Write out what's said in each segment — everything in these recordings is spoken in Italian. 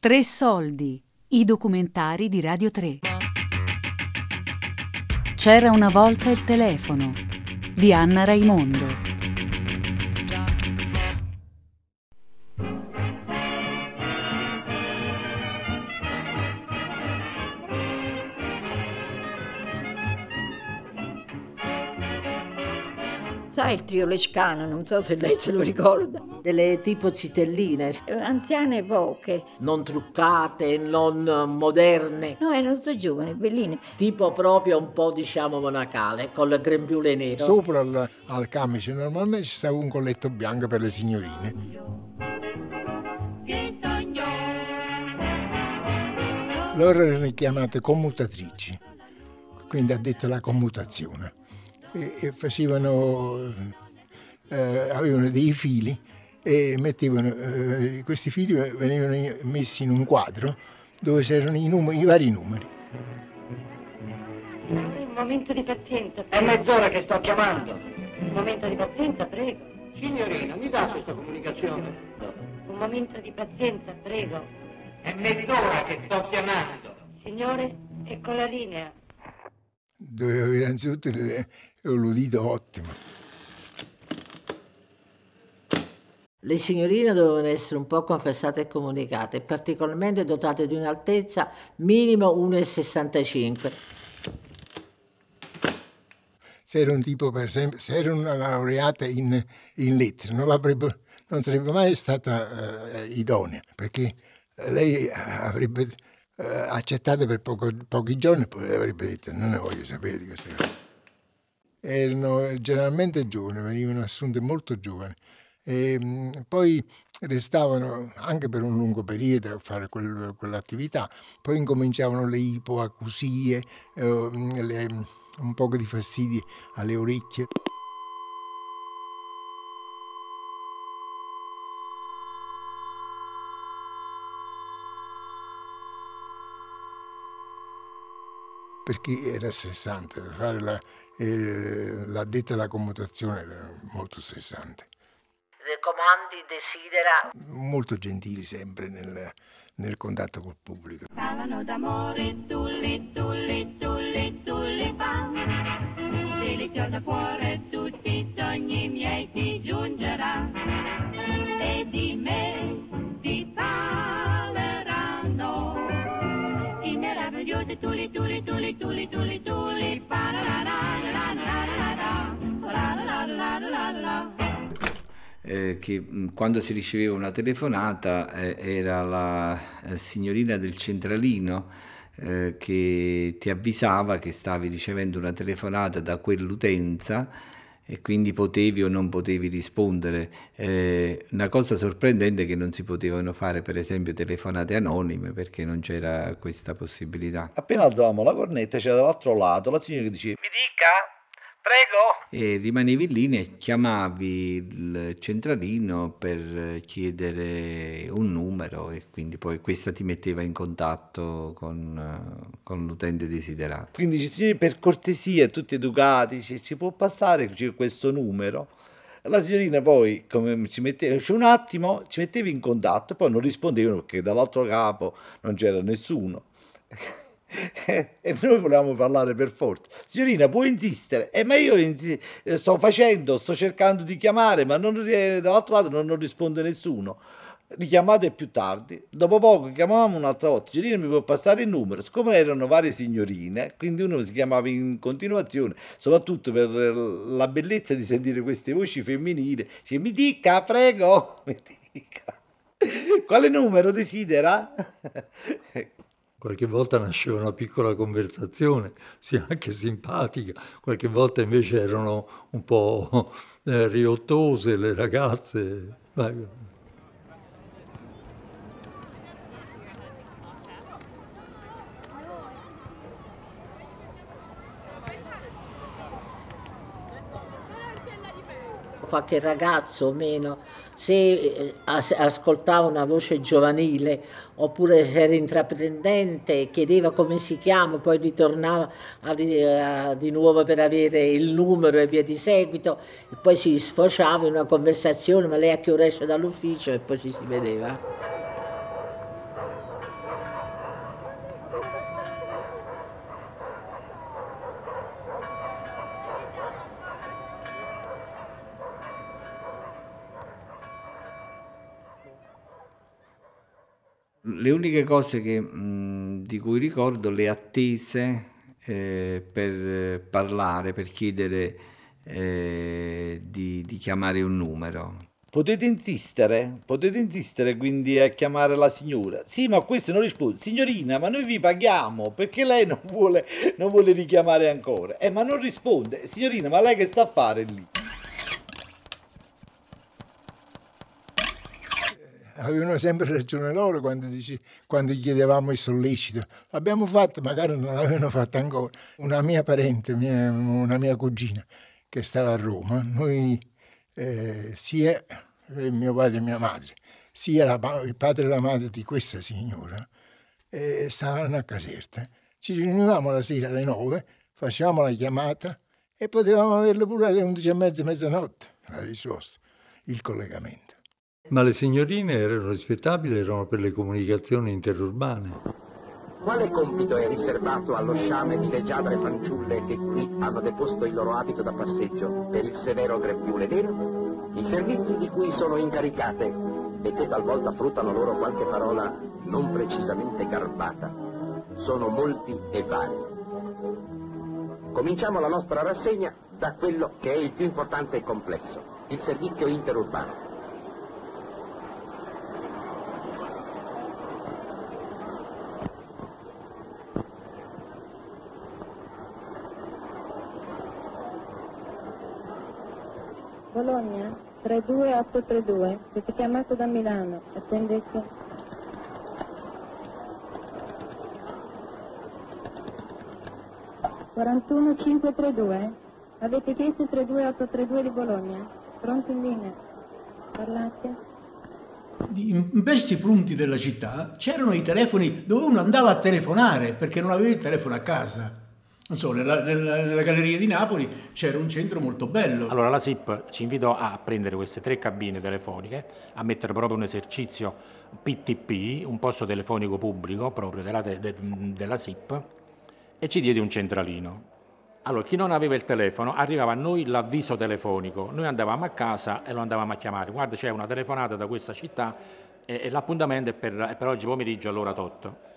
Tre soldi, i documentari di Radio 3. C'era una volta il telefono di Anna Raimondo. Sai il trio Lescano, non so se lei se lo ricorda. Delle tipo citelline, Eh, Anziane poche. non truccate, non moderne, No, erano tutte giovani, belline. tipo proprio un po' diciamo monacale, con il grembiule nero. Sopra al, al camice normalmente ci stava un colletto bianco per le signorine. Loro erano chiamate commutatrici, quindi addette alla commutazione. E, e facevano, eh, avevano dei fili e mettevano, eh, questi fili venivano messi in un quadro dove c'erano i, numeri- i vari numeri. Un momento di pazienza. È mezz'ora che sto chiamando. Un momento di pazienza, prego. Signorina, mi dà questa comunicazione? Un momento di pazienza, prego. È mezz'ora che sto chiamando. Signore, ecco la linea. Doveva avere innanzitutto l'udito ottimo. Le signorine dovevano essere un po' confessate e comunicate, particolarmente dotate di un'altezza minimo 1,65. Se era un tipo, per esempio, se era una laureata in, in lettere, non, non sarebbe mai stata eh, idonea, perché lei avrebbe eh, accettato per poco- pochi giorni e poi avrebbe detto non ne voglio sapere di queste cose. Erano generalmente giovani, venivano assunte molto giovani. E, mh, poi restavano anche per un lungo periodo a fare quel- quell'attività, poi incominciavano le ipoacusie, eh, le- un po' di fastidi alle orecchie. Perché era stressante, fare la, eh, l'addetta alla commutazione era molto stressante. Le comandi desidera Molto gentili sempre nel, nel contatto col pubblico. Parlano d'amore, tulli, tulli, tulli, tulli, pan. Deliziosa cuore, tutti i sogni miei ti giungerà. che quando si riceveva una telefonata eh, era la signorina del centralino eh, che ti avvisava che stavi ricevendo una telefonata da quell'utenza e quindi potevi o non potevi rispondere. Eh, una cosa sorprendente è che non si potevano fare per esempio telefonate anonime perché non c'era questa possibilità. Appena alzavamo la cornetta c'era dall'altro lato la signora che diceva Mi dica? Prego? E rimanevi lì e chiamavi il centralino per chiedere un numero e quindi poi questa ti metteva in contatto con, con l'utente desiderato. quindi dice signori per cortesia tutti educati dice, ci può passare questo numero la signorina poi come ci metteva c'è un attimo ci metteva in contatto e poi non rispondevano perché dall'altro capo non c'era nessuno e noi volevamo parlare per forza. Signorina può insistere? Eh, ma io insi- sto facendo sto cercando di chiamare ma non, dall'altro lato non, non risponde nessuno. Richiamate più tardi. Dopo poco chiamavamo un'altra volta. Signorina mi può passare il numero? Siccome erano varie signorine quindi uno si chiamava in continuazione soprattutto per la bellezza di sentire queste voci femminili dice mi dica prego mi dica quale numero desidera Qualche volta nasceva una piccola conversazione, sì, anche simpatica, qualche volta invece erano un po' eh, riottose le ragazze. Qualche ragazzo o meno, se eh, as- ascoltava una voce giovanile oppure se era intraprendente, chiedeva come si chiama, poi ritornava a- di nuovo per avere il numero e via di seguito, e poi si sfociava in una conversazione, ma lei a che ora esce dall'ufficio e poi ci si vedeva. Le uniche cose che, mh, di cui ricordo le attese eh, per parlare, per chiedere eh, di, di chiamare un numero. Potete insistere, potete insistere quindi a chiamare la signora. Sì, ma questo non risponde. Signorina, ma noi vi paghiamo perché lei non vuole, non vuole richiamare ancora. Eh, ma non risponde. Signorina, ma lei che sta a fare lì? Avevano sempre ragione loro quando, dici, quando chiedevamo il sollecito. L'abbiamo fatto, magari non l'avevano fatto ancora. Una mia parente, mia, una mia cugina che stava a Roma, noi eh, sia mio padre e mia madre, sia la, il padre e la madre di questa signora, eh, stavano a Caserta. Ci riunivamo la sera alle nove, facevamo la chiamata e potevamo averlo pure alle undici e mezza, mezzanotte, la risposta, il collegamento. Ma le signorine erano rispettabili, erano per le comunicazioni interurbane. Quale compito è riservato allo sciame di leggiadre fanciulle che qui hanno deposto il loro abito da passeggio per il severo grembiule nero? I servizi di cui sono incaricate e che talvolta fruttano loro qualche parola non precisamente garbata sono molti e vari. Cominciamo la nostra rassegna da quello che è il più importante e complesso, il servizio interurbano. Bologna 32832, siete chiamato da Milano, attendete. Quarantuno cinquetredue, avete chiesto il 32832 di Bologna, pronto in linea, parlate. In questi punti della città c'erano i telefoni dove uno andava a telefonare perché non aveva il telefono a casa. Non so, nella, nella, nella, galleria di Napoli c'era un centro molto bello. Allora la SIP ci invitò a prendere queste tre cabine telefoniche, a mettere proprio un esercizio PTP, un posto telefonico pubblico proprio della, de, della SIP, e ci diede un centralino. Allora, chi non aveva il telefono arrivava a noi l'avviso telefonico, noi andavamo a casa e lo andavamo a chiamare. Guarda, c'è una telefonata da questa città e, e l'appuntamento è per, è per oggi pomeriggio all'ora 8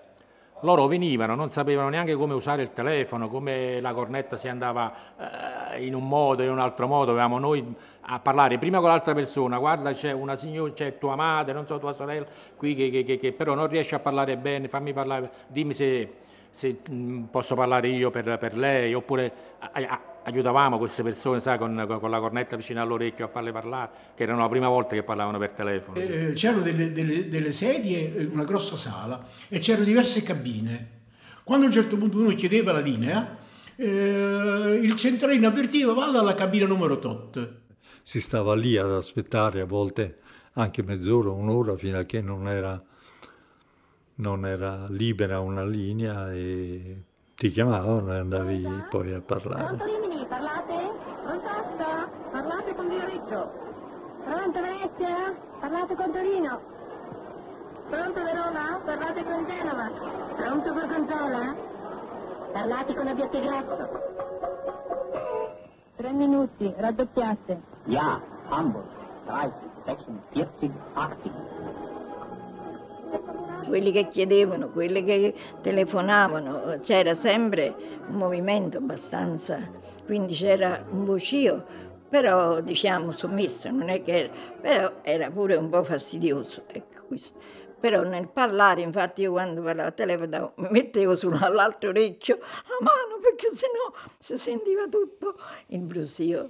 loro venivano, non sapevano neanche come usare il telefono, come la cornetta si andava eh, in un modo, in un altro modo, dovevamo noi a parlare prima con l'altra persona, guarda c'è una signora, c'è tua madre, non so tua sorella, qui che, che, che, però non riesce a parlare bene, fammi parlare, dimmi se, se mm, posso parlare io per, per lei, oppure a, a, aiutavamo queste persone sai, con, con, la cornetta vicino all'orecchio a farle parlare, che erano la prima volta che parlavano per telefono. Sì. Eh, c'erano delle, delle, delle, sedie, una grossa sala e c'erano diverse cabine. Quando a un certo punto uno chiedeva la linea, eh, il centralino avvertiva vada alla cabina numero tot. Si stava lì ad aspettare a volte anche mezz'ora, un'ora fino a che non era, non era libera una linea e ti chiamavano e andavi poi a parlare. Parlate? Pronto? Parlate Viareggio. Pronto Venezia? Parlate con Torino. Pronto Verona? Parlate con Genova. Pronto Gorgonzola? Parlate con Abbiategrasso. Tre minuti, raddoppiate. Ja, Hamburg. 30, 46, 80 quelli che chiedevano, quelli che telefonavano, c'era sempre un movimento abbastanza, quindi c'era un vocio, però diciamo sommesso, non è che era, però era pure un po' fastidioso, ecco questo. Però nel parlare, infatti io quando parlavo al telefono mi mettevo sull'altro orecchio la mano perché sennò si sentiva tutto il brusio.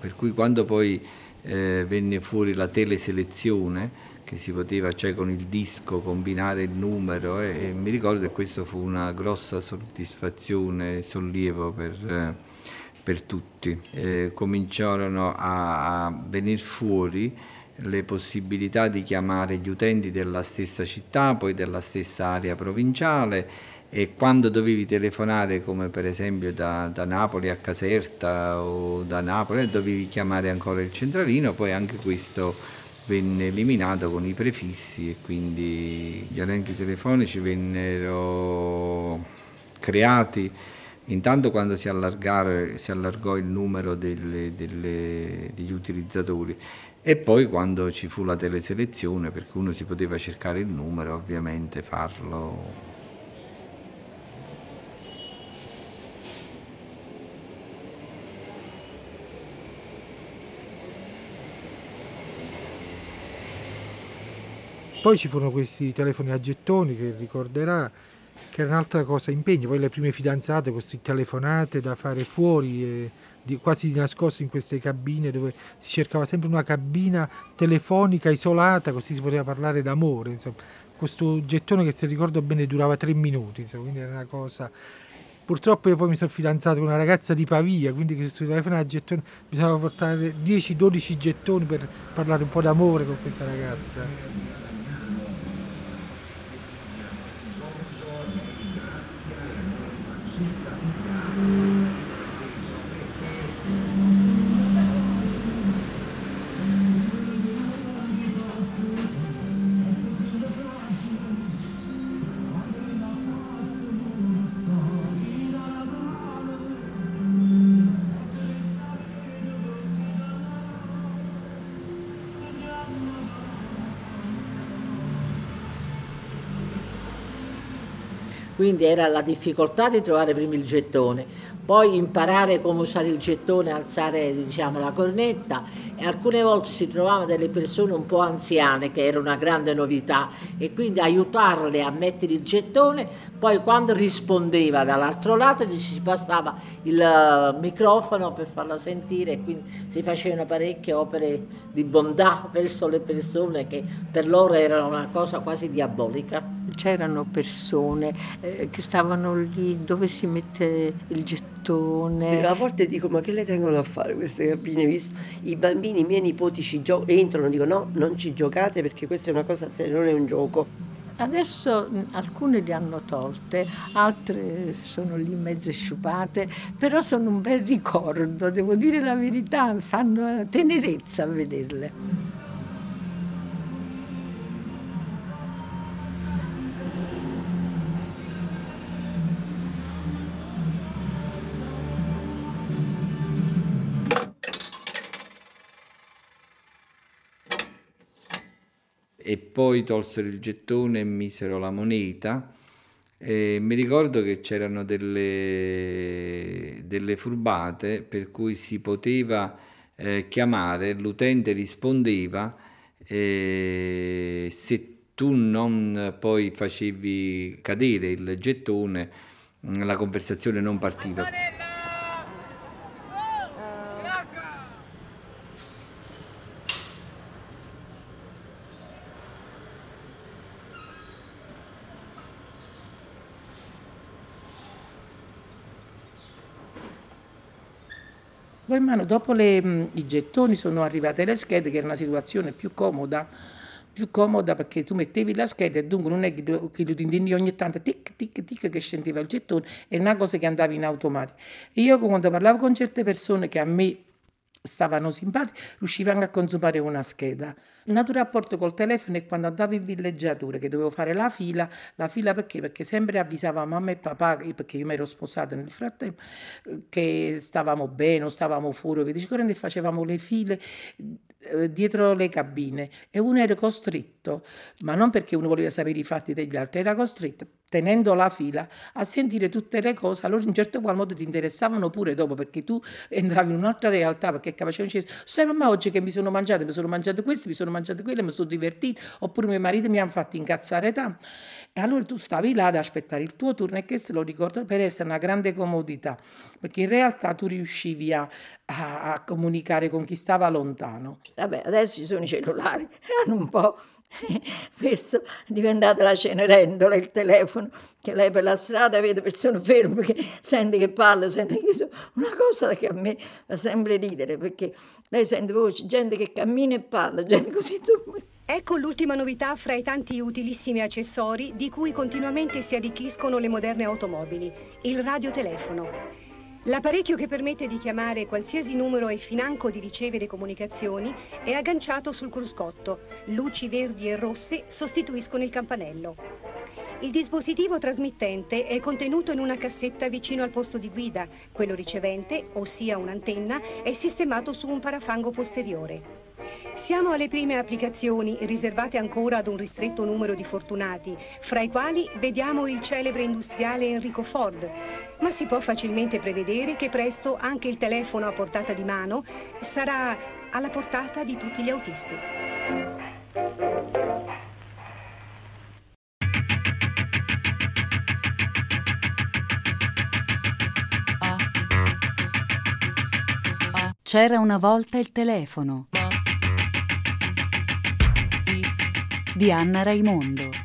Per cui quando poi eh, venne fuori la teleselezione, che si poteva, cioè con il disco, combinare il numero, eh, e mi ricordo che questo fu una grossa soddisfazione e sollievo per, eh, per tutti. Eh, cominciarono a, a venire fuori le possibilità di chiamare gli utenti della stessa città, poi della stessa area provinciale e quando dovevi telefonare come per esempio da, da, Napoli a Caserta o da Napoli dovevi chiamare ancora il centralino, poi anche questo venne eliminato con i prefissi e quindi gli elenchi telefonici vennero creati. Intanto quando si, si allargò il numero delle- delle- degli utilizzatori e poi quando ci fu la teleselezione, perché uno si poteva cercare il numero, ovviamente farlo Poi ci furono questi telefoni a gettoni che ricorderà, che era un'altra cosa impegno. Poi le prime fidanzate, queste telefonate da fare fuori, eh, quasi di nascosto in queste cabine dove si cercava sempre una cabina telefonica isolata, così si poteva parlare d'amore. Insomma. Questo gettone che se ricordo bene durava tre minuti, insomma, quindi era una cosa. Purtroppo io poi mi sono fidanzato con una ragazza di Pavia, quindi questo telefono a gettoni bisognava portare 10-12 gettoni per parlare un po' d'amore con questa ragazza. Quindi era la difficoltà di trovare prima il gettone, poi imparare come usare il gettone, alzare diciamo, la cornetta. E alcune volte si trovavano delle persone un po' anziane che era una grande novità e quindi aiutarle a mettere il gettone, poi quando rispondeva dall'altro lato gli si passava il eh, microfono per farla sentire e quindi si facevano parecchie opere di bontà verso le persone che per loro erano una cosa quasi diabolica. C'erano persone eh, che stavano lì dove si mette il gettone. A volte dico, ma che le tengono a fare queste cabine? Visto i bambini, i miei nipoti ci gio- entrano, dico no, non ci giocate perché questa è una cosa seria, non è un gioco. Adesso alcune le hanno tolte, altre sono lì mezze sciupate, però sono un bel ricordo, devo dire la verità, fanno tenerezza a vederle. E poi tolsero il gettone e misero la moneta. E mi ricordo che c'erano delle, delle furbate per cui si poteva eh, chiamare, l'utente rispondeva, e se tu non poi facevi cadere il gettone, la conversazione non partiva. Mano, dopo le, i gettoni sono arrivate le schede, che era una situazione più comoda, più comoda perché tu mettevi la scheda e dunque non è che lo tintinni ogni tanto tic tic tic che scendeva il gettone, era una cosa che andava in automatico. Io quando parlavo con certe persone che a me stavano simpatiche, riuscivo anche a consumare una scheda. Il nato rapporto col telefono è quando andavo in villeggiatura, che dovevo fare la fila, la fila perché? Perché sempre avvisava mamma e papà, perché io mi ero sposata nel frattempo, che stavamo bene o stavamo fuori, vedi, e facevamo le file eh, dietro le cabine e uno era costretto, ma non perché uno voleva sapere i fatti degli altri, era costretto, tenendo la fila, a sentire tutte le cose, allora in certo qual modo ti interessavano pure dopo, perché tu entravi in un'altra realtà, perché capace di dire, sai mamma oggi che mi sono mangiato, mi sono mangiato questo, mi sono mangiato quello, mi sono divertito, oppure mio marito mi ha fatto incazzare tanto. E allora tu stavi là ad aspettare il tuo turno e questo lo ricordo per essere una grande comodità, perché in realtà tu riuscivi a, a- a comunicare con chi stava lontano. Vabbè, adesso ci sono i cellulari, hanno un po' messo, è diventata la cenerentola il telefono, che lei per la strada vede persone ferme che sente che parla, sente che so- una cosa che a me fa sempre ridere, perché lei sente voci, gente che cammina e parla, gente così insomma. Ecco l'ultima novità fra i tanti utilissimi accessori di cui continuamente si arricchiscono le moderne automobili, il radiotelefono. L'apparecchio che permette di chiamare qualsiasi numero e financo di ricevere comunicazioni è agganciato sul cruscotto. Luci verdi e rosse sostituiscono il campanello. Il dispositivo trasmittente è contenuto in una cassetta vicino al posto di guida. Quello ricevente, ossia un'antenna, è sistemato su un parafango posteriore. Siamo alle prime applicazioni, riservate ancora ad un ristretto numero di fortunati, fra i quali vediamo il celebre industriale Enrico Ford, ma si può facilmente prevedere che presto anche il telefono a portata di mano sarà alla portata di tutti gli autisti. C'era una volta il telefono di Anna Raimondo.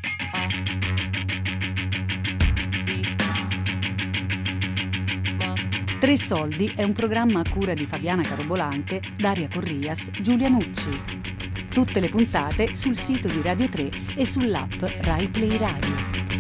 Tre soldi è un programma a cura di Fabiana Carobolante, Daria Corrias, Giulia Nucci. Tutte le puntate sul sito di Radio 3 e sull'app Rai Play Radio.